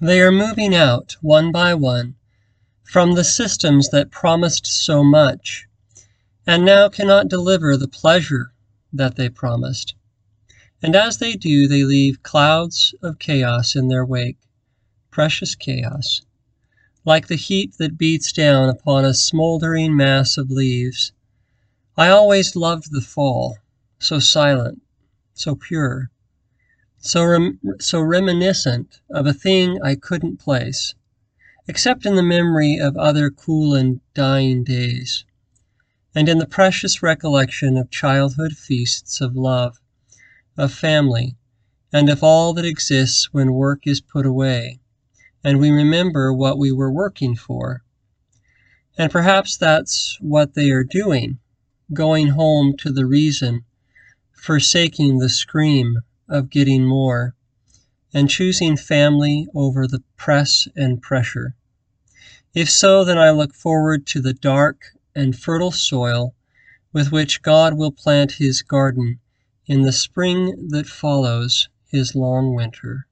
They are moving out, one by one, from the systems that promised so much, and now cannot deliver the pleasure that they promised. And as they do, they leave clouds of chaos in their wake, precious chaos, like the heat that beats down upon a smoldering mass of leaves. I always loved the fall, so silent, so pure, so, rem- so reminiscent of a thing I couldn't place, except in the memory of other cool and dying days, and in the precious recollection of childhood feasts of love of family, and of all that exists when work is put away, and we remember what we were working for. And perhaps that's what they are doing, going home to the reason, forsaking the scream of getting more, and choosing family over the press and pressure. If so, then I look forward to the dark and fertile soil with which God will plant his garden in the spring that follows his long winter.